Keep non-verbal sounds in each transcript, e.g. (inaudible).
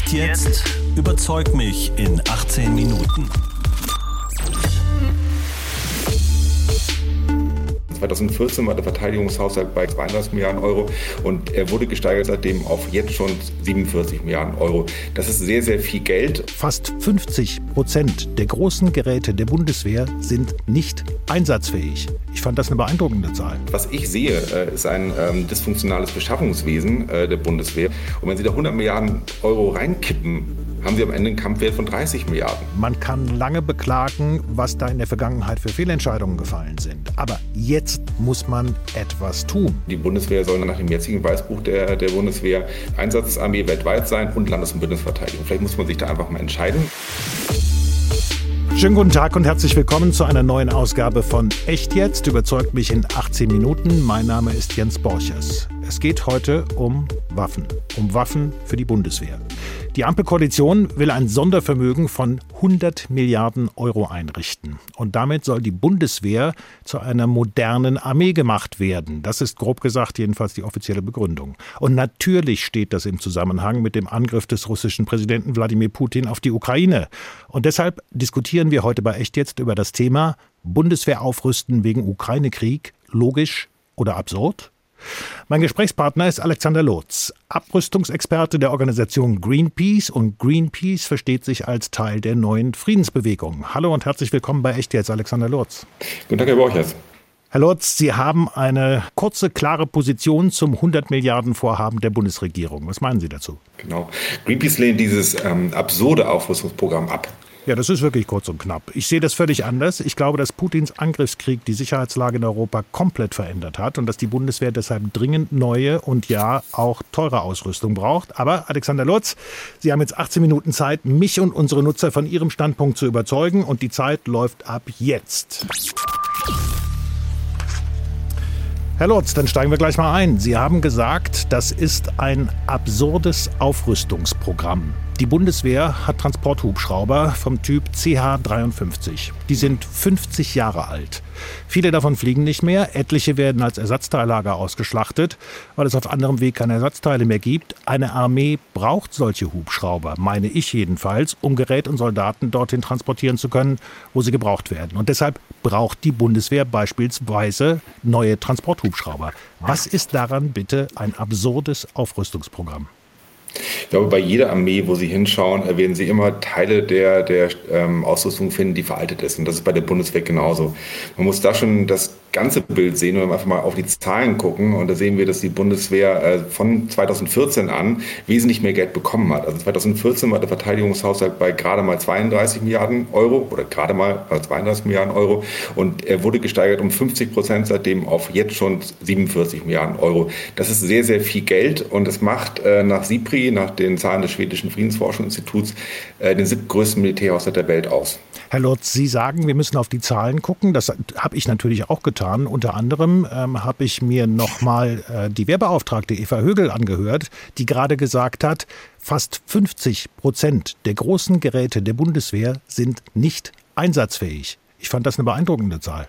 Echt jetzt? Überzeug mich in 18 Minuten. 2014 war der Verteidigungshaushalt bei 32 Milliarden Euro und er wurde gesteigert seitdem auf jetzt schon 47 Milliarden Euro. Das ist sehr, sehr viel Geld. Fast 50 Prozent der großen Geräte der Bundeswehr sind nicht einsatzfähig. Ich fand das eine beeindruckende Zahl. Was ich sehe, äh, ist ein ähm, dysfunktionales Beschaffungswesen äh, der Bundeswehr. Und wenn Sie da 100 Milliarden Euro reinkippen, haben Sie am Ende einen Kampfwert von 30 Milliarden. Man kann lange beklagen, was da in der Vergangenheit für Fehlentscheidungen gefallen sind. Aber jetzt muss man etwas tun. Die Bundeswehr soll nach dem jetzigen Weißbuch der, der Bundeswehr Einsatzarmee weltweit sein und Landes- und Bündnisverteidigung. Vielleicht muss man sich da einfach mal entscheiden. Schönen guten Tag und herzlich willkommen zu einer neuen Ausgabe von Echt jetzt. Überzeugt mich in 18 Minuten. Mein Name ist Jens Borchers. Es geht heute um Waffen. Um Waffen für die Bundeswehr. Die Ampelkoalition will ein Sondervermögen von 100 Milliarden Euro einrichten. Und damit soll die Bundeswehr zu einer modernen Armee gemacht werden. Das ist grob gesagt jedenfalls die offizielle Begründung. Und natürlich steht das im Zusammenhang mit dem Angriff des russischen Präsidenten Wladimir Putin auf die Ukraine. Und deshalb diskutieren wir heute bei Echt jetzt über das Thema Bundeswehr aufrüsten wegen Ukraine-Krieg. Logisch oder absurd? Mein Gesprächspartner ist Alexander Lotz, Abrüstungsexperte der Organisation Greenpeace und Greenpeace versteht sich als Teil der neuen Friedensbewegung. Hallo und herzlich willkommen bei Echt jetzt, Alexander Lotz. Guten Tag, Herr Borchers. Herr Lotz, Sie haben eine kurze, klare Position zum 100 Milliarden Vorhaben der Bundesregierung. Was meinen Sie dazu? Genau. Greenpeace lehnt dieses ähm, absurde Aufrüstungsprogramm ab. Ja, das ist wirklich kurz und knapp. Ich sehe das völlig anders. Ich glaube, dass Putins Angriffskrieg die Sicherheitslage in Europa komplett verändert hat und dass die Bundeswehr deshalb dringend neue und ja auch teure Ausrüstung braucht. Aber Alexander Lutz, Sie haben jetzt 18 Minuten Zeit, mich und unsere Nutzer von Ihrem Standpunkt zu überzeugen und die Zeit läuft ab jetzt. Herr Lutz, dann steigen wir gleich mal ein. Sie haben gesagt, das ist ein absurdes Aufrüstungsprogramm. Die Bundeswehr hat Transporthubschrauber vom Typ CH-53. Die sind 50 Jahre alt. Viele davon fliegen nicht mehr, etliche werden als Ersatzteillager ausgeschlachtet, weil es auf anderem Weg keine Ersatzteile mehr gibt. Eine Armee braucht solche Hubschrauber, meine ich jedenfalls, um Gerät und Soldaten dorthin transportieren zu können, wo sie gebraucht werden. Und deshalb braucht die Bundeswehr beispielsweise neue Transporthubschrauber. Was ist daran bitte ein absurdes Aufrüstungsprogramm? Ich glaube, bei jeder Armee, wo Sie hinschauen, äh, werden Sie immer Teile der, der ähm, Ausrüstung finden, die veraltet ist. Und das ist bei der Bundeswehr genauso. Man muss da schon das ganze Bild sehen, wenn wir einfach mal auf die Zahlen gucken. Und da sehen wir, dass die Bundeswehr äh, von 2014 an wesentlich mehr Geld bekommen hat. Also 2014 war der Verteidigungshaushalt bei gerade mal 32 Milliarden Euro oder gerade mal 32 Milliarden Euro. Und er wurde gesteigert um 50 Prozent seitdem auf jetzt schon 47 Milliarden Euro. Das ist sehr, sehr viel Geld und es macht äh, nach SIPRI, nach den Zahlen des schwedischen Friedensforschungsinstituts, äh, den siebtgrößten Militärhaushalt der Welt aus. Herr Lotz, Sie sagen, wir müssen auf die Zahlen gucken. Das habe ich natürlich auch getan. Unter anderem ähm, habe ich mir nochmal äh, die Wehrbeauftragte Eva Högel angehört, die gerade gesagt hat, fast 50 Prozent der großen Geräte der Bundeswehr sind nicht einsatzfähig. Ich fand das eine beeindruckende Zahl.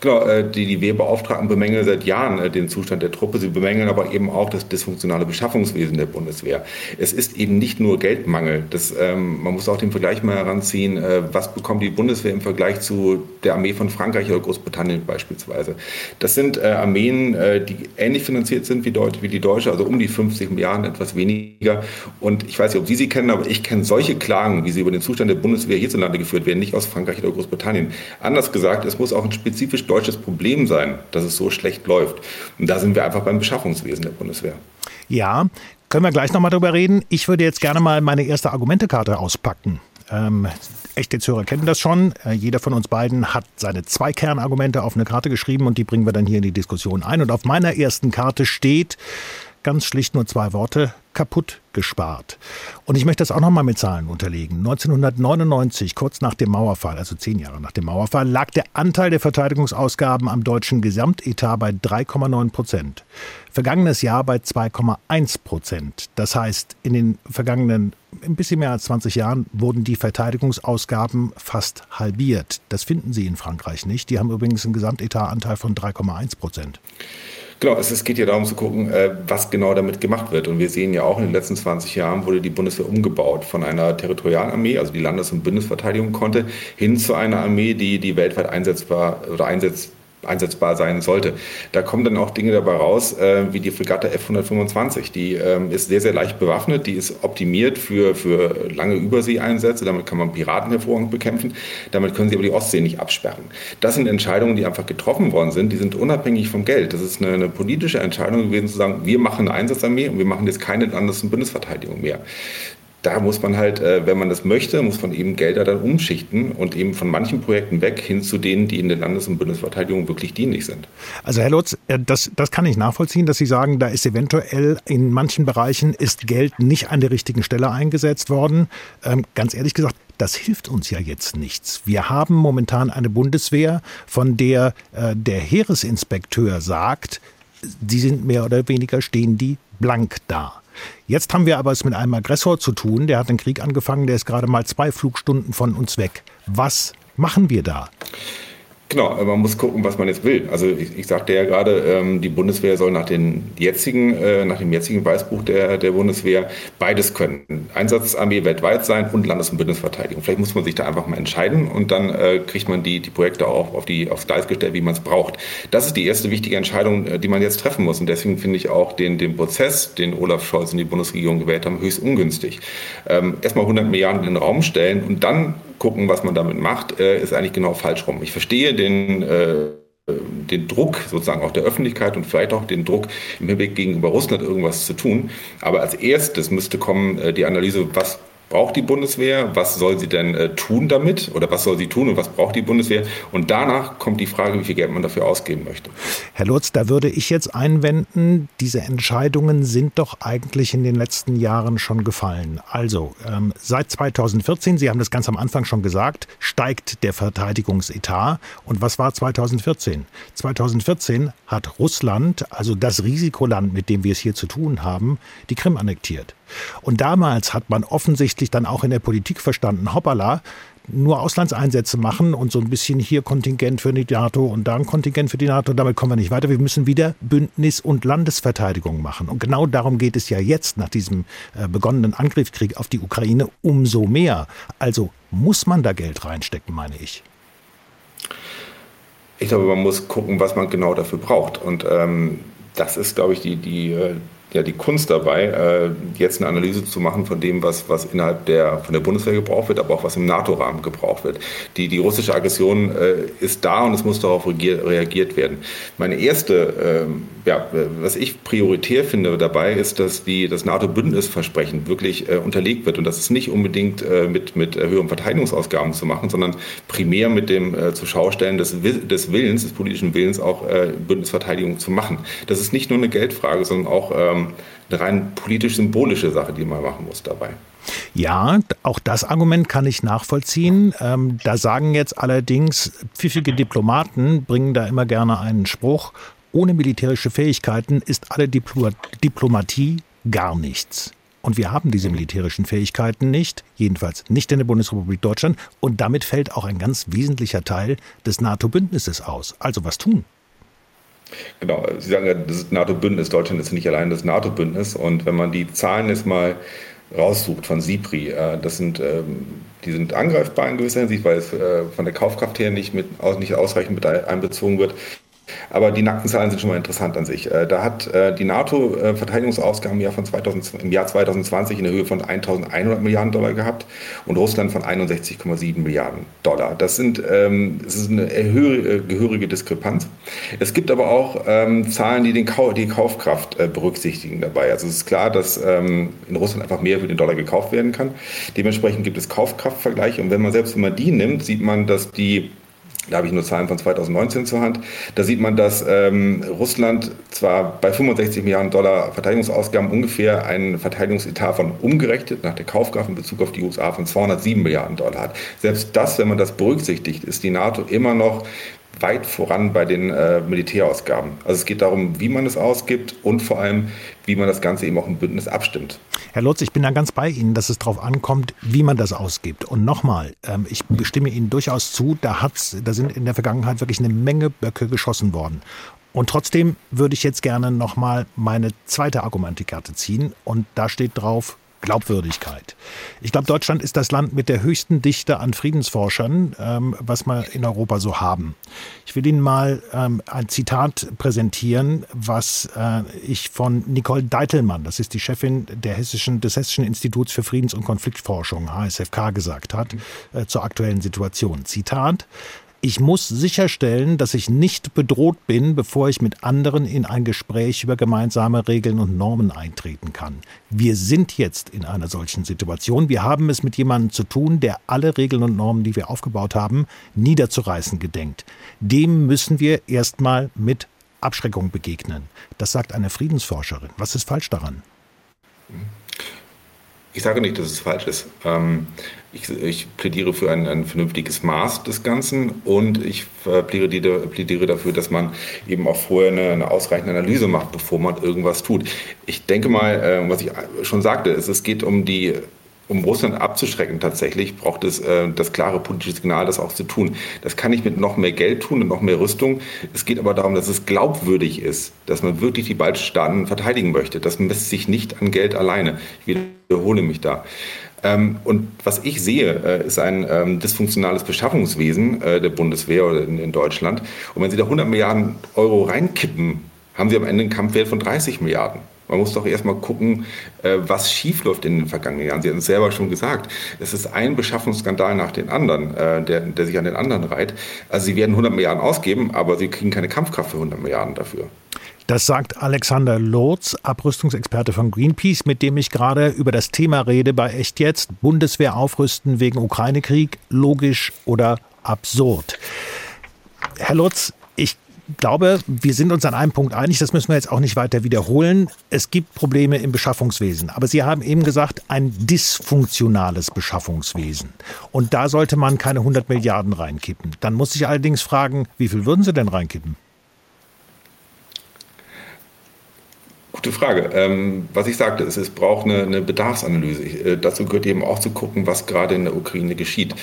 Genau, äh, die, die Wehrbeauftragten bemängeln seit Jahren äh, den Zustand der Truppe. Sie bemängeln aber eben auch das dysfunktionale Beschaffungswesen der Bundeswehr. Es ist eben nicht nur Geldmangel. Das, ähm, man muss auch den Vergleich mal heranziehen. Äh, was bekommt die Bundeswehr im Vergleich zu der Armee von Frankreich oder Großbritannien beispielsweise? Das sind äh, Armeen, äh, die ähnlich finanziert sind wie, Deut wie die deutsche, also um die 50 Milliarden, etwas weniger. Und ich weiß nicht, ob Sie sie kennen, aber ich kenne solche Klagen, wie sie über den Zustand der Bundeswehr hierzulande geführt werden, nicht aus Frankreich oder Großbritannien. Anders gesagt, es muss auch ein spezifisch deutsches Problem sein, dass es so schlecht läuft. Und da sind wir einfach beim Beschaffungswesen der Bundeswehr. Ja, können wir gleich nochmal drüber reden. Ich würde jetzt gerne mal meine erste Argumentekarte auspacken. Ähm, echte Hörer kennen das schon. Äh, jeder von uns beiden hat seine zwei Kernargumente auf eine Karte geschrieben und die bringen wir dann hier in die Diskussion ein. Und auf meiner ersten Karte steht ganz schlicht nur zwei Worte, kaputt gespart. Und ich möchte das auch nochmal mit Zahlen unterlegen. 1999, kurz nach dem Mauerfall, also zehn Jahre nach dem Mauerfall, lag der Anteil der Verteidigungsausgaben am deutschen Gesamtetat bei 3,9 Prozent. Vergangenes Jahr bei 2,1 Prozent. Das heißt, in den vergangenen ein bisschen mehr als 20 Jahren wurden die Verteidigungsausgaben fast halbiert. Das finden Sie in Frankreich nicht. Die haben übrigens einen Gesamtetatanteil von 3,1 Prozent. Genau, es, es geht ja darum zu gucken, äh, was genau damit gemacht wird. Und wir sehen ja auch, in den letzten 20 Jahren wurde die Bundeswehr umgebaut von einer Territorialarmee, also die Landes- und Bundesverteidigung konnte, hin zu einer Armee, die, die weltweit einsetzbar oder einsetzt einsetzbar sein sollte. Da kommen dann auch Dinge dabei raus, äh, wie die Fregatte F-125. Die ähm, ist sehr, sehr leicht bewaffnet, die ist optimiert für, für lange Überseeeinsätze, damit kann man Piraten hervorragend bekämpfen, damit können sie aber die Ostsee nicht absperren. Das sind Entscheidungen, die einfach getroffen worden sind, die sind unabhängig vom Geld. Das ist eine, eine politische Entscheidung gewesen zu sagen, wir machen eine Einsatzarmee und wir machen jetzt keine Landes- und Bundesverteidigung mehr da muss man halt, äh, wenn man das möchte, muss man eben Gelder dann umschichten und eben von manchen Projekten weg hin zu denen, die in der Landes- und Bundesverteidigung wirklich dienlich sind. Also Herr Lutz, äh, das, das kann ich nachvollziehen, dass Sie sagen, da ist eventuell in manchen Bereichen ist Geld nicht an der richtigen Stelle eingesetzt worden. Ähm, ganz ehrlich gesagt, das hilft uns ja jetzt nichts. Wir haben momentan eine Bundeswehr, von der äh, der Heeresinspekteur sagt, die sind mehr oder weniger stehen die blank da. Jetzt haben wir aber es mit einem Aggressor zu tun, der hat den Krieg angefangen, der ist gerade mal zwei Flugstunden von uns weg. Was machen wir da? Genau, man muss gucken, was man jetzt will. Also ich, ich sagte ja gerade, ähm, die Bundeswehr soll nach, den jetzigen, äh, nach dem jetzigen Weißbuch der, der Bundeswehr beides können. Einsatzarmee weltweit sein und Landes- und Bündnisverteidigung. Vielleicht muss man sich da einfach mal entscheiden und dann äh, kriegt man die, die Projekte auch auf die, aufs Gleis gestellt, wie man es braucht. Das ist die erste wichtige Entscheidung, äh, die man jetzt treffen muss. Und deswegen finde ich auch den, den Prozess, den Olaf Scholz und die Bundesregierung gewählt haben, höchst ungünstig. Ähm, erstmal 100 Milliarden in den Raum stellen und dann gucken, was man damit macht, äh, ist eigentlich genau falsch rum. Ich verstehe den, äh, den Druck sozusagen auch der Öffentlichkeit und vielleicht auch den Druck im Hinblick gegenüber Russland irgendwas zu tun. Aber als erstes müsste kommen äh, die Analyse, was braucht die Bundeswehr, was soll sie denn äh, tun damit oder was soll sie tun und was braucht die Bundeswehr. Und danach kommt die Frage, wie viel Geld man dafür ausgeben möchte. Herr Lutz, da würde ich jetzt einwenden, diese Entscheidungen sind doch eigentlich in den letzten Jahren schon gefallen. Also ähm, seit 2014, Sie haben das ganz am Anfang schon gesagt, steigt der Verteidigungsetat. Und was war 2014? 2014 hat Russland, also das Risikoland, mit dem wir es hier zu tun haben, die Krim annektiert. Und damals hat man offensichtlich dann auch in der Politik verstanden, hoppala, nur Auslandseinsätze machen und so ein bisschen hier Kontingent für die NATO und da ein Kontingent für die NATO, damit kommen wir nicht weiter. Wir müssen wieder Bündnis- und Landesverteidigung machen. Und genau darum geht es ja jetzt nach diesem äh, begonnenen Angriffskrieg auf die Ukraine umso mehr. Also muss man da Geld reinstecken, meine ich. Ich glaube, man muss gucken, was man genau dafür braucht. Und ähm, das ist, glaube ich, die, die, äh, ja die Kunst dabei, äh, jetzt eine Analyse zu machen von dem, was, was innerhalb der, von der Bundeswehr gebraucht wird, aber auch was im NATO-Rahmen gebraucht wird. Die, die russische Aggression äh, ist da und es muss darauf reagiert werden. Meine erste, äh, ja, was ich prioritär finde dabei, ist, dass die, das NATO-Bündnisversprechen wirklich äh, unterlegt wird und das ist nicht unbedingt äh, mit, mit höheren Verteidigungsausgaben zu machen, sondern primär mit dem äh, Zuschaustellen des, des Willens, des politischen Willens auch äh, Bündnisverteidigung zu machen. Das ist nicht nur eine Geldfrage, sondern auch ähm, eine rein politisch-symbolische Sache, die man machen muss dabei. Ja, auch das Argument kann ich nachvollziehen. Ähm, da sagen jetzt allerdings pfiffige Diplomaten, bringen da immer gerne einen Spruch, ohne militärische Fähigkeiten ist alle Diplo Diplomatie gar nichts. Und wir haben diese militärischen Fähigkeiten nicht, jedenfalls nicht in der Bundesrepublik Deutschland. Und damit fällt auch ein ganz wesentlicher Teil des NATO-Bündnisses aus. Also was tun? Genau, Sie sagen ja, das NATO-Bündnis, Deutschland ist nicht allein das NATO-Bündnis. Und wenn man die Zahlen jetzt mal raussucht von SIPRI, äh, das sind, ähm, die sind angreifbar in gewisser Hinsicht, weil es äh, von der Kaufkraft her nicht, mit, nicht ausreichend mit einbezogen wird. Aber die nackten Zahlen sind schon mal interessant an sich. Äh, da hat äh, die NATO äh, Verteidigungsausgaben im Jahr, von 2000, im Jahr 2020 in der Höhe von 1.100 Milliarden Dollar gehabt und Russland von 61,7 Milliarden Dollar. Das, sind, ähm, das ist eine gehörige Diskrepanz. Es gibt aber auch ähm, Zahlen, die den die Kaufkraft berücksichtigen dabei. Also es ist klar, dass ähm, in Russland einfach mehr für den Dollar gekauft werden kann. Dementsprechend gibt es Kaufkraftvergleiche und wenn man selbst man die nimmt, sieht man, dass die da habe ich nur Zahlen von 2019 zur Hand. Da sieht man, dass ähm, Russland zwar bei 65 Milliarden Dollar Verteidigungsausgaben ungefähr einen Verteidigungsetat von umgerechnet nach der Kaufkraft in Bezug auf die USA von 207 Milliarden Dollar hat. Selbst das, wenn man das berücksichtigt, ist die NATO immer noch weit voran bei den äh, Militärausgaben. Also es geht darum, wie man es ausgibt und vor allem, wie man das Ganze eben auch im Bündnis abstimmt. Herr Lutz, ich bin da ganz bei Ihnen, dass es darauf ankommt, wie man das ausgibt. Und nochmal, ähm, ich bestimme Ihnen durchaus zu, da, hat's, da sind in der Vergangenheit wirklich eine Menge Böcke geschossen worden. Und trotzdem würde ich jetzt gerne nochmal meine zweite Argumentikarte ziehen. Und da steht drauf Glaubwürdigkeit. Ich glaube, Deutschland ist das Land mit der höchsten Dichte an Friedensforschern, ähm, was wir in Europa so haben. Ich will Ihnen mal ähm, ein Zitat präsentieren, was äh, ich von Nicole Deitelmann, das ist die Chefin der Hessischen, des Hessischen Instituts für Friedens- und Konfliktforschung, HSFK, gesagt hat, äh, zur aktuellen Situation. Zitat, ich muss sicherstellen, dass ich nicht bedroht bin, bevor ich mit anderen in ein Gespräch über gemeinsame Regeln und Normen eintreten kann. Wir sind jetzt in einer solchen Situation. Wir haben es mit jemandem zu tun, der alle Regeln und Normen, die wir aufgebaut haben, niederzureißen gedenkt. Dem müssen wir erstmal mit Abschreckung begegnen. Das sagt eine Friedensforscherin. Was ist falsch daran? Ich sage nicht, dass es falsch ist. Ähm, ich, ich, plädiere für ein, ein, vernünftiges Maß des Ganzen und ich plädiere, plädiere, dafür, dass man eben auch vorher eine, eine, ausreichende Analyse macht, bevor man irgendwas tut. Ich denke mal, äh, was ich schon sagte, ist, es geht um die um Russland abzuschrecken tatsächlich, braucht es äh, das klare politische Signal, das auch zu tun. Das kann ich mit noch mehr Geld tun und noch mehr Rüstung. Es geht aber darum, dass es glaubwürdig ist, dass man wirklich die baltischen Staaten verteidigen möchte. Das misst sich nicht an Geld alleine. Ich wiederhole mich da. Ähm, und was ich sehe, äh, ist ein ähm, dysfunktionales Beschaffungswesen äh, der Bundeswehr oder in, in Deutschland. Und wenn Sie da 100 Milliarden Euro reinkippen, haben Sie am Ende einen Kampfwert von 30 Milliarden. Man muss doch erstmal gucken, äh, was schiefläuft in den vergangenen Jahren. Sie hatten es selber schon gesagt. Es ist ein Beschaffungsskandal nach dem anderen, äh, der, der sich an den anderen reiht. Also Sie werden 100 Milliarden ausgeben, aber Sie kriegen keine Kampfkraft für 100 Milliarden dafür. Das sagt Alexander Lotz, Abrüstungsexperte von Greenpeace, mit dem ich gerade über das Thema rede bei Echt jetzt. Bundeswehr aufrüsten wegen Ukraine-Krieg, logisch oder absurd. Herr Lutz, ich glaube, wir sind uns an einem Punkt einig, das müssen wir jetzt auch nicht weiter wiederholen. Es gibt Probleme im Beschaffungswesen. Aber Sie haben eben gesagt, ein dysfunktionales Beschaffungswesen. Und da sollte man keine 100 Milliarden reinkippen. Dann muss ich allerdings fragen, wie viel würden Sie denn reinkippen? Gute Frage. Ähm, was ich sagte, ist, es braucht eine, eine Bedarfsanalyse. Ich, äh, dazu gehört eben auch zu gucken, was gerade in der Ukraine geschieht.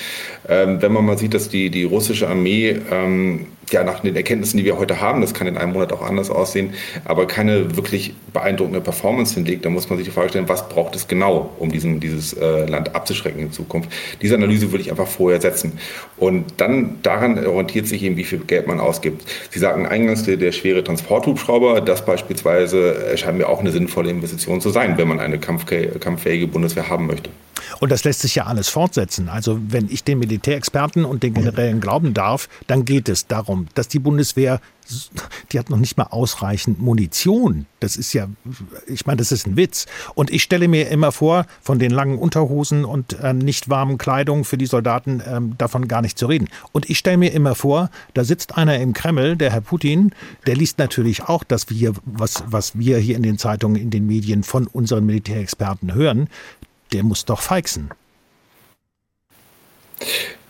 Ähm, wenn man mal sieht, dass die, die russische Armee ähm, ja, nach den Erkenntnissen, die wir heute haben, das kann in einem Monat auch anders aussehen, aber keine wirklich beeindruckende Performance hinlegt, dann muss man sich die Frage stellen, was braucht es genau, um diesen, dieses äh, Land abzuschrecken in Zukunft. Diese Analyse würde ich einfach vorher setzen. Und dann daran orientiert sich eben, wie viel Geld man ausgibt. Sie sagten eingangs, der, der schwere Transporthubschrauber, das beispielsweise erscheint mir auch eine sinnvolle Investition zu sein, wenn man eine kampffähige Bundeswehr haben möchte. Und das lässt sich ja alles fortsetzen. Also wenn ich den Militärexperten und den Generälen glauben darf, dann geht es darum, dass die Bundeswehr, die hat noch nicht mal ausreichend Munition. Das ist ja, ich meine, das ist ein Witz. Und ich stelle mir immer vor, von den langen Unterhosen und äh, nicht warmen Kleidung für die Soldaten äh, davon gar nicht zu reden. Und ich stelle mir immer vor, da sitzt einer im Kreml, der Herr Putin, der liest natürlich auch, dass wir, was, was wir hier in den Zeitungen, in den Medien von unseren Militärexperten hören der muss doch feixen.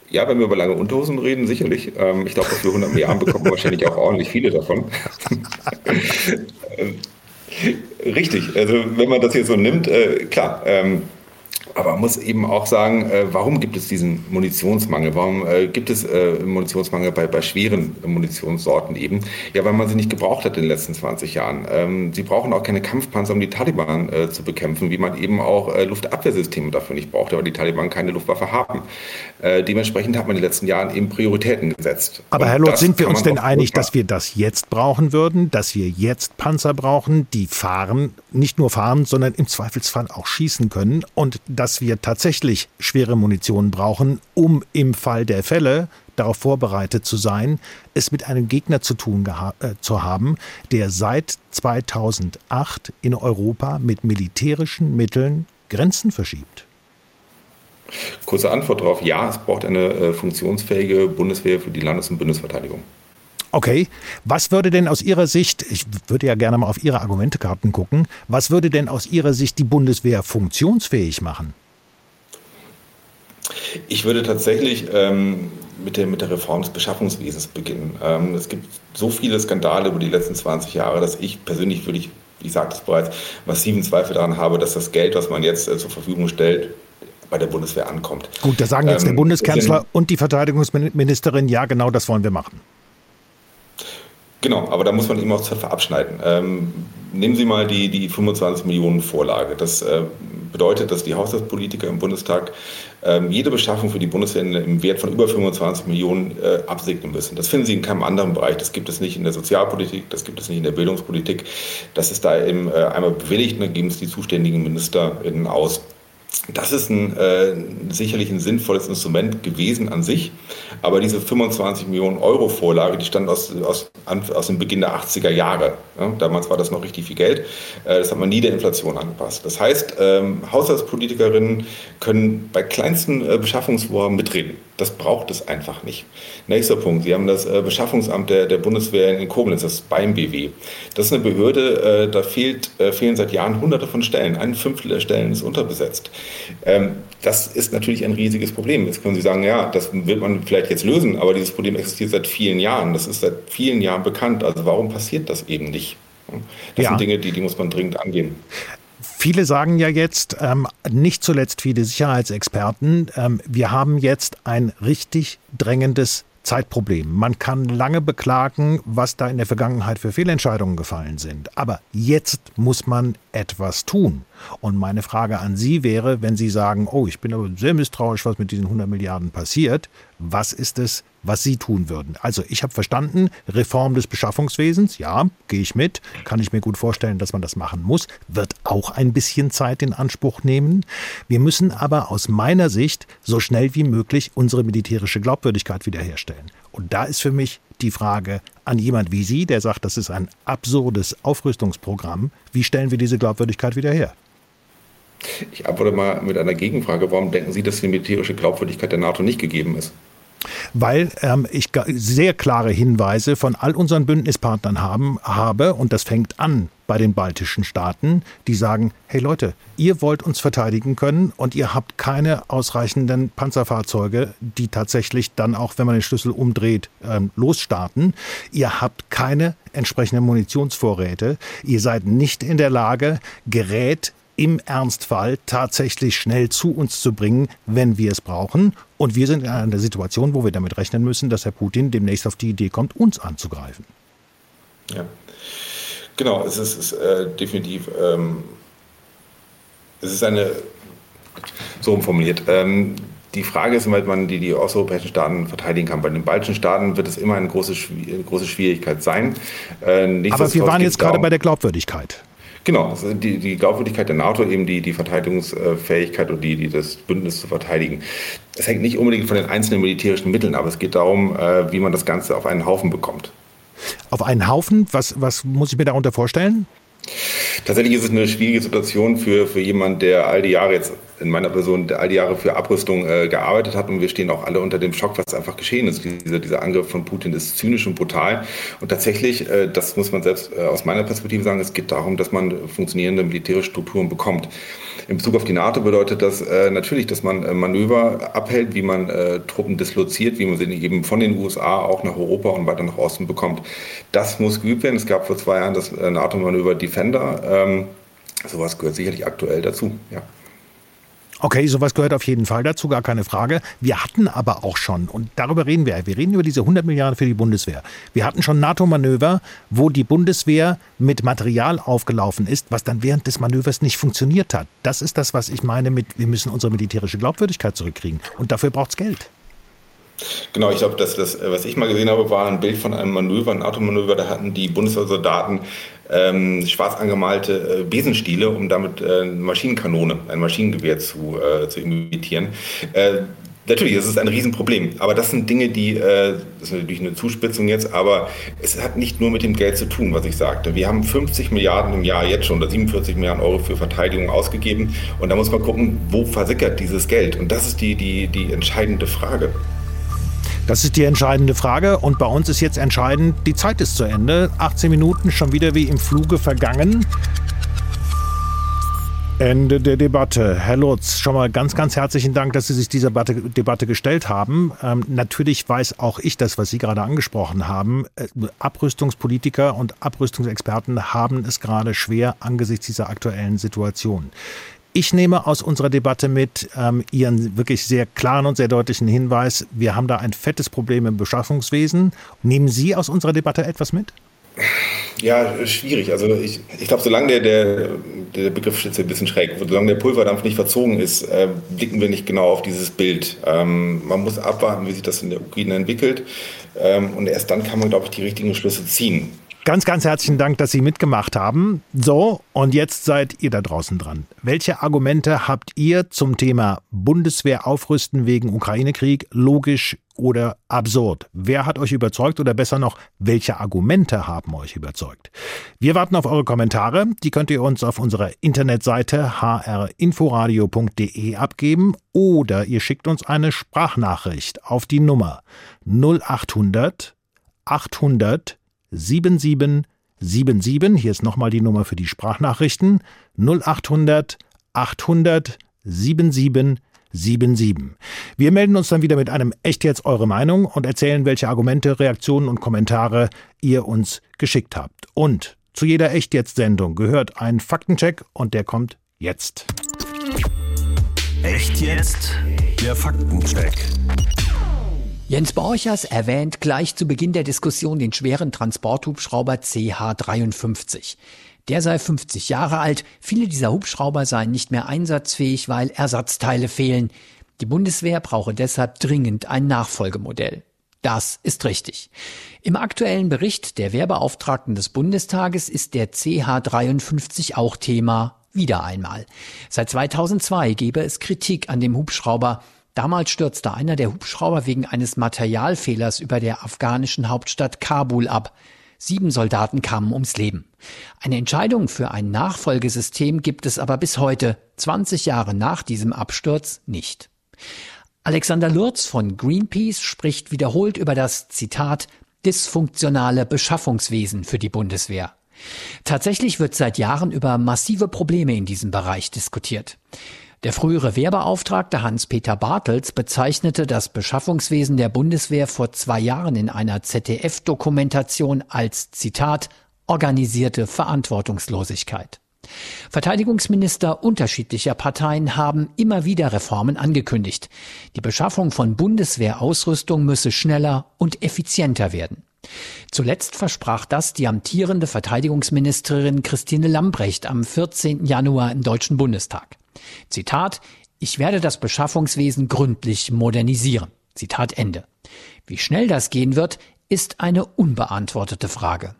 Ja, wenn wir über lange Unterhosen reden, sicherlich. Ähm, ich glaube, für 100 Milliarden bekommen wir (laughs) wahrscheinlich auch ordentlich viele davon. (laughs) Richtig, also wenn man das hier so nimmt, äh, klar, ähm, aber man muss eben auch sagen, äh, warum gibt es diesen Munitionsmangel? Warum äh, gibt es äh, Munitionsmangel bei, bei schweren Munitionssorten eben? Ja, weil man sie nicht gebraucht hat in den letzten 20 Jahren. Ähm, sie brauchen auch keine Kampfpanzer, um die Taliban zu bekämpfen, wie man eben auch Luftabwehrsysteme dafür nicht braucht, weil die Taliban keine Luftwaffe haben. dementsprechend hat man in den letzten Jahren eben Prioritäten gesetzt. Aber Und Herr Lord, sind wir uns denn einig, dass wir das jetzt brauchen würden, dass wir jetzt Panzer brauchen, die fahren, nicht nur fahren, sondern im Zweifelsfall auch schießen können und dass wir tatsächlich schwere Munition brauchen, um im Fall der Fälle darauf vorbereitet zu sein, es mit einem Gegner zu tun äh, zu haben, der seit 2008 in Europa mit militärischen Mitteln Grenzen verschiebt. Kurze Antwort darauf, ja, es braucht eine äh, funktionsfähige Bundeswehr für die Landes- und Bundesverteidigung. Okay, was würde denn aus Ihrer Sicht, ich würde ja gerne mal auf Ihre Argumentekarten gucken, was würde denn aus Ihrer Sicht die Bundeswehr funktionsfähig machen? Ich würde tatsächlich ähm, mit, der, mit der Reform des Beschaffungswesens beginnen. Ähm, es gibt so viele Skandale über die letzten 20 Jahre, dass ich persönlich würde ich, ich sagte es bereits, massiven Zweifel daran habe, dass das Geld, was man jetzt äh, zur Verfügung stellt, bei der Bundeswehr ankommt. Gut, da sagen jetzt ähm, der Bundeskanzler und die Verteidigungsministerin, ja, genau das wollen wir machen. Genau, aber da muss man eben auch Zöpfe abschneiden. Ähm, nehmen Sie mal die, die 25 Millionen Vorlage. Das äh, bedeutet, dass die Haushaltspolitiker im Bundestag ähm, jede Beschaffung für die Bundeswehr im Wert von über 25 Millionen äh, absegnen müssen. Das finden Sie in keinem anderen Bereich. Das gibt es nicht in der Sozialpolitik, das gibt es nicht in der Bildungspolitik. Das ist da eben äh, einmal bewilligt und dann geben es die zuständigen MinisterInnen aus. Das ist ein, äh, sicherlich ein sinnvolles Instrument gewesen an sich, aber diese 25 Millionen Euro Vorlage, die stand aus, aus, aus dem Beginn der 80er Jahre. Ja, damals war das noch richtig viel Geld. Äh, das hat man nie der Inflation angepasst. Das heißt, ähm, Haushaltspolitikerinnen können bei kleinsten äh, Beschaffungsvorhaben mitreden. Das braucht es einfach nicht. Nächster Punkt. Sie haben das äh, Beschaffungsamt der, der Bundeswehr in Koblenz, das beim BW. Das ist eine Behörde, äh, da fehlt, äh, fehlen seit Jahren hunderte von Stellen. Ein Fünftel der Stellen ist unterbesetzt. Ähm, das ist natürlich ein riesiges Problem. Jetzt können Sie sagen, ja, das wird man vielleicht jetzt lösen, aber dieses Problem existiert seit vielen Jahren. Das ist seit vielen Jahren bekannt. Also warum passiert das eben nicht? Das ja. sind Dinge, die, die muss man dringend angehen. Viele sagen ja jetzt, ähm, nicht zuletzt viele Sicherheitsexperten, ähm, wir haben jetzt ein richtig drängendes Zeitproblem. Man kann lange beklagen, was da in der Vergangenheit für Fehlentscheidungen gefallen sind. Aber jetzt muss man etwas tun. Und meine Frage an Sie wäre, wenn Sie sagen, oh, ich bin aber sehr misstrauisch, was mit diesen 100 Milliarden passiert, was ist es, was Sie tun würden? Also ich habe verstanden, Reform des Beschaffungswesens, ja, gehe ich mit, kann ich mir gut vorstellen, dass man das machen muss, wird auch ein bisschen Zeit in Anspruch nehmen. Wir müssen aber aus meiner Sicht so schnell wie möglich unsere militärische Glaubwürdigkeit wiederherstellen. Und da ist für mich die Frage an jemand wie Sie, der sagt, das ist ein absurdes Aufrüstungsprogramm, wie stellen wir diese Glaubwürdigkeit wieder her? Ich antworte mal mit einer Gegenfrage. Warum denken Sie, dass die militärische Glaubwürdigkeit der NATO nicht gegeben ist? Weil ähm, ich sehr klare Hinweise von all unseren Bündnispartnern haben, habe, und das fängt an bei den baltischen Staaten, die sagen, hey Leute, ihr wollt uns verteidigen können und ihr habt keine ausreichenden Panzerfahrzeuge, die tatsächlich dann auch, wenn man den Schlüssel umdreht, ähm, losstarten. Ihr habt keine entsprechenden Munitionsvorräte. Ihr seid nicht in der Lage, Gerät im Ernstfall tatsächlich schnell zu uns zu bringen, wenn wir es brauchen. Und wir sind in einer Situation, wo wir damit rechnen müssen, dass Herr Putin demnächst auf die Idee kommt, uns anzugreifen. Ja, genau. Es ist, ist äh, definitiv, ähm, es ist eine, so umformuliert. Ähm, die Frage ist, wie man die, die osteuropäischen Staaten verteidigen kann. Bei den baltischen Staaten wird es immer eine große, eine große Schwierigkeit sein. Äh, Aber wir waren jetzt gerade bei der Glaubwürdigkeit. Genau, also die, die Glaubwürdigkeit der NATO, eben die, die Verteidigungsfähigkeit und die, die das Bündnis zu verteidigen. Es hängt nicht unbedingt von den einzelnen militärischen Mitteln ab. Es geht darum, äh, wie man das Ganze auf einen Haufen bekommt. Auf einen Haufen? Was, was muss ich mir darunter vorstellen? Tatsächlich ist es eine schwierige Situation für, für jemanden, der all die Jahre jetzt in meiner Person der all die Jahre für Abrüstung äh, gearbeitet hat und wir stehen auch alle unter dem Schock, was einfach geschehen ist. Dieser, dieser Angriff von Putin ist zynisch und brutal. Und tatsächlich, äh, das muss man selbst äh, aus meiner Perspektive sagen, es geht darum, dass man funktionierende militärische Strukturen bekommt. In Bezug auf die NATO bedeutet das äh, natürlich, dass man äh, Manöver abhält, wie man äh, Truppen disloziert, wie man sie eben von den USA auch nach Europa und weiter nach Osten bekommt. Das muss geübt werden. Es gab vor zwei Jahren das NATO-Manöver Defender. Ähm, sowas gehört sicherlich aktuell dazu. Ja. Okay, sowas gehört auf jeden Fall dazu, gar keine Frage. Wir hatten aber auch schon, und darüber reden wir, wir reden über diese 100 Milliarden für die Bundeswehr. Wir hatten schon NATO-Manöver, wo die Bundeswehr mit Material aufgelaufen ist, was dann während des Manövers nicht funktioniert hat. Das ist das, was ich meine mit, wir müssen unsere militärische Glaubwürdigkeit zurückkriegen. Und dafür braucht es Geld. Genau, ich glaube, das, das, was ich mal gesehen habe, war ein Bild von einem Manöver, ein NATO-Manöver. Da hatten die Bundeswehrsoldaten ähm, schwarz angemalte äh, Besenstiele, um damit äh, eine Maschinenkanone, ein Maschinengewehr zu, äh, zu imitieren. Äh, Natürlich, das ist ein Riesenproblem. Aber das sind Dinge, die, äh, das ist natürlich eine Zuspitzung jetzt, aber es hat nicht nur mit dem Geld zu tun, was ich sagte. Wir haben 50 Milliarden im Jahr jetzt schon oder 47 Milliarden Euro für Verteidigung ausgegeben. Und da muss man gucken, wo versickert dieses Geld? Und das ist die, die, die entscheidende Frage. Das ist die entscheidende Frage und bei uns ist jetzt entscheidend, die Zeit ist zu Ende. 18 Minuten schon wieder wie im Fluge vergangen. Ende der Debatte. Herr Lutz, schon mal ganz, ganz herzlichen Dank, dass Sie sich dieser Debatte, gestellt haben. Ähm, natürlich weiß auch ich das, was Sie gerade angesprochen haben. Äh, Abrüstungspolitiker und Abrüstungsexperten haben es gerade schwer angesichts dieser aktuellen Situation. Ich nehme aus unserer Debatte mit ähm, Ihren wirklich sehr klaren und sehr deutlichen Hinweis, wir haben da ein fettes Problem im Beschaffungswesen. Nehmen Sie aus unserer Debatte etwas mit? Ja, schwierig. Also ich, ich glaube, solange der, der, der Begriff ist ein bisschen schräg, solange der Pulverdampf nicht verzogen ist, äh, blicken wir nicht genau auf dieses Bild. Ähm, man muss abwarten, wie sich das in der Ukraine entwickelt. Ähm, und erst dann kann man, glaube ich, die richtigen Schlüsse ziehen. Ganz, ganz herzlichen Dank, dass Sie mitgemacht haben. So, und jetzt seid ihr da draußen dran. Welche Argumente habt ihr zum Thema Bundeswehr aufrüsten wegen Ukraine-Krieg logisch oder absurd? Wer hat euch überzeugt oder besser noch, welche Argumente haben euch überzeugt? Wir warten auf eure Kommentare. Die könnt ihr uns auf unserer Internetseite hrinforadio.de abgeben oder ihr schickt uns eine Sprachnachricht auf die Nummer 0800 800 7777. Hier ist nochmal die Nummer für die Sprachnachrichten 0800 800 7777. Wir melden uns dann wieder mit einem Echt jetzt eure Meinung und erzählen, welche Argumente, Reaktionen und Kommentare ihr uns geschickt habt. Und zu jeder Echt jetzt Sendung gehört ein Faktencheck und der kommt jetzt. Echt jetzt? Der Faktencheck. Jens Borchers erwähnt gleich zu Beginn der Diskussion den schweren Transporthubschrauber CH-53. Der sei 50 Jahre alt, viele dieser Hubschrauber seien nicht mehr einsatzfähig, weil Ersatzteile fehlen. Die Bundeswehr brauche deshalb dringend ein Nachfolgemodell. Das ist richtig. Im aktuellen Bericht der Wehrbeauftragten des Bundestages ist der CH-53 auch Thema, wieder einmal. Seit 2002 gebe es Kritik an dem Hubschrauber. Damals stürzte einer der Hubschrauber wegen eines Materialfehlers über der afghanischen Hauptstadt Kabul ab. Sieben Soldaten kamen ums Leben. Eine Entscheidung für ein Nachfolgesystem gibt es aber bis heute, 20 Jahre nach diesem Absturz, nicht. Alexander Lurz von Greenpeace spricht wiederholt über das Zitat dysfunktionale Beschaffungswesen für die Bundeswehr. Tatsächlich wird seit Jahren über massive Probleme in diesem Bereich diskutiert. Der frühere Wehrbeauftragte Hans-Peter Bartels bezeichnete das Beschaffungswesen der Bundeswehr vor zwei Jahren in einer ZDF-Dokumentation als Zitat organisierte Verantwortungslosigkeit. Verteidigungsminister unterschiedlicher Parteien haben immer wieder Reformen angekündigt. Die Beschaffung von Bundeswehrausrüstung müsse schneller und effizienter werden. Zuletzt versprach das die amtierende Verteidigungsministerin Christine Lambrecht am 14. Januar im Deutschen Bundestag. Zitat, ich werde das Beschaffungswesen gründlich modernisieren. Zitat Ende. Wie schnell das gehen wird, ist eine unbeantwortete Frage.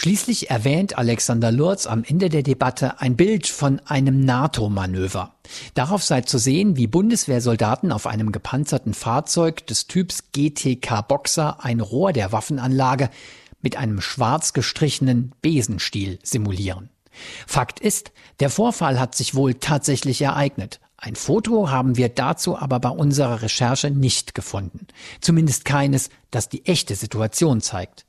Schließlich erwähnt Alexander Lurz am Ende der Debatte ein Bild von einem NATO-Manöver. Darauf sei zu sehen, wie Bundeswehrsoldaten auf einem gepanzerten Fahrzeug des Typs GTK Boxer ein Rohr der Waffenanlage mit einem schwarz gestrichenen Besenstiel simulieren. Fakt ist, der Vorfall hat sich wohl tatsächlich ereignet. Ein Foto haben wir dazu aber bei unserer Recherche nicht gefunden. Zumindest keines, das die echte Situation zeigt.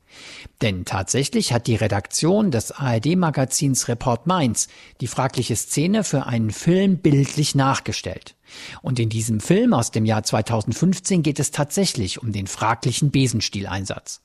Denn tatsächlich hat die Redaktion des ARD-Magazins Report Mainz die fragliche Szene für einen Film bildlich nachgestellt. Und in diesem Film aus dem Jahr 2015 geht es tatsächlich um den fraglichen Besenstieileinsatz.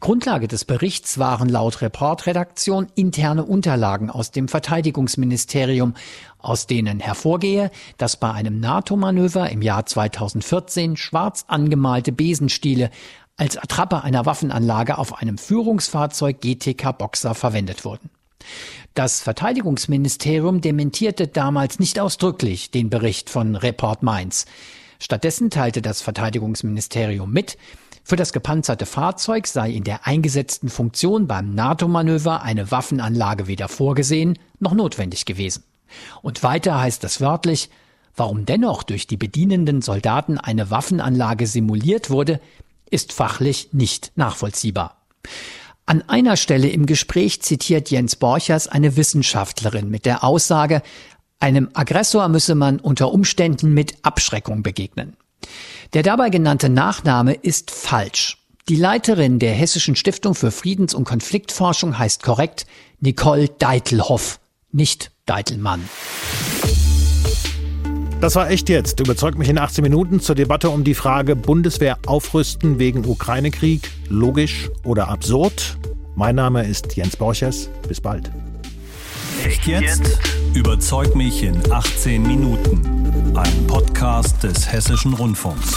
Grundlage des Berichts waren laut Reportredaktion interne Unterlagen aus dem Verteidigungsministerium, aus denen hervorgehe, dass bei einem NATO-Manöver im Jahr 2014 schwarz angemalte Besenstiele als Attrappe einer Waffenanlage auf einem Führungsfahrzeug GTK Boxer verwendet wurden. Das Verteidigungsministerium dementierte damals nicht ausdrücklich den Bericht von Report Mainz. Stattdessen teilte das Verteidigungsministerium mit, für das gepanzerte Fahrzeug sei in der eingesetzten Funktion beim NATO-Manöver eine Waffenanlage weder vorgesehen noch notwendig gewesen. Und weiter heißt es wörtlich, warum dennoch durch die bedienenden Soldaten eine Waffenanlage simuliert wurde, ist fachlich nicht nachvollziehbar. An einer Stelle im Gespräch zitiert Jens Borchers eine Wissenschaftlerin mit der Aussage, einem Aggressor müsse man unter Umständen mit Abschreckung begegnen. Der dabei genannte Nachname ist falsch. Die Leiterin der Hessischen Stiftung für Friedens- und Konfliktforschung heißt korrekt Nicole Deitelhoff, nicht Deitelmann. Das war echt jetzt. Überzeugt mich in 18 Minuten zur Debatte um die Frage Bundeswehr aufrüsten wegen Ukraine-Krieg. Logisch oder absurd? Mein Name ist Jens Borchers. Bis bald. Echt jetzt? Überzeug mich in 18 Minuten. Ein Podcast des Hessischen Rundfunks.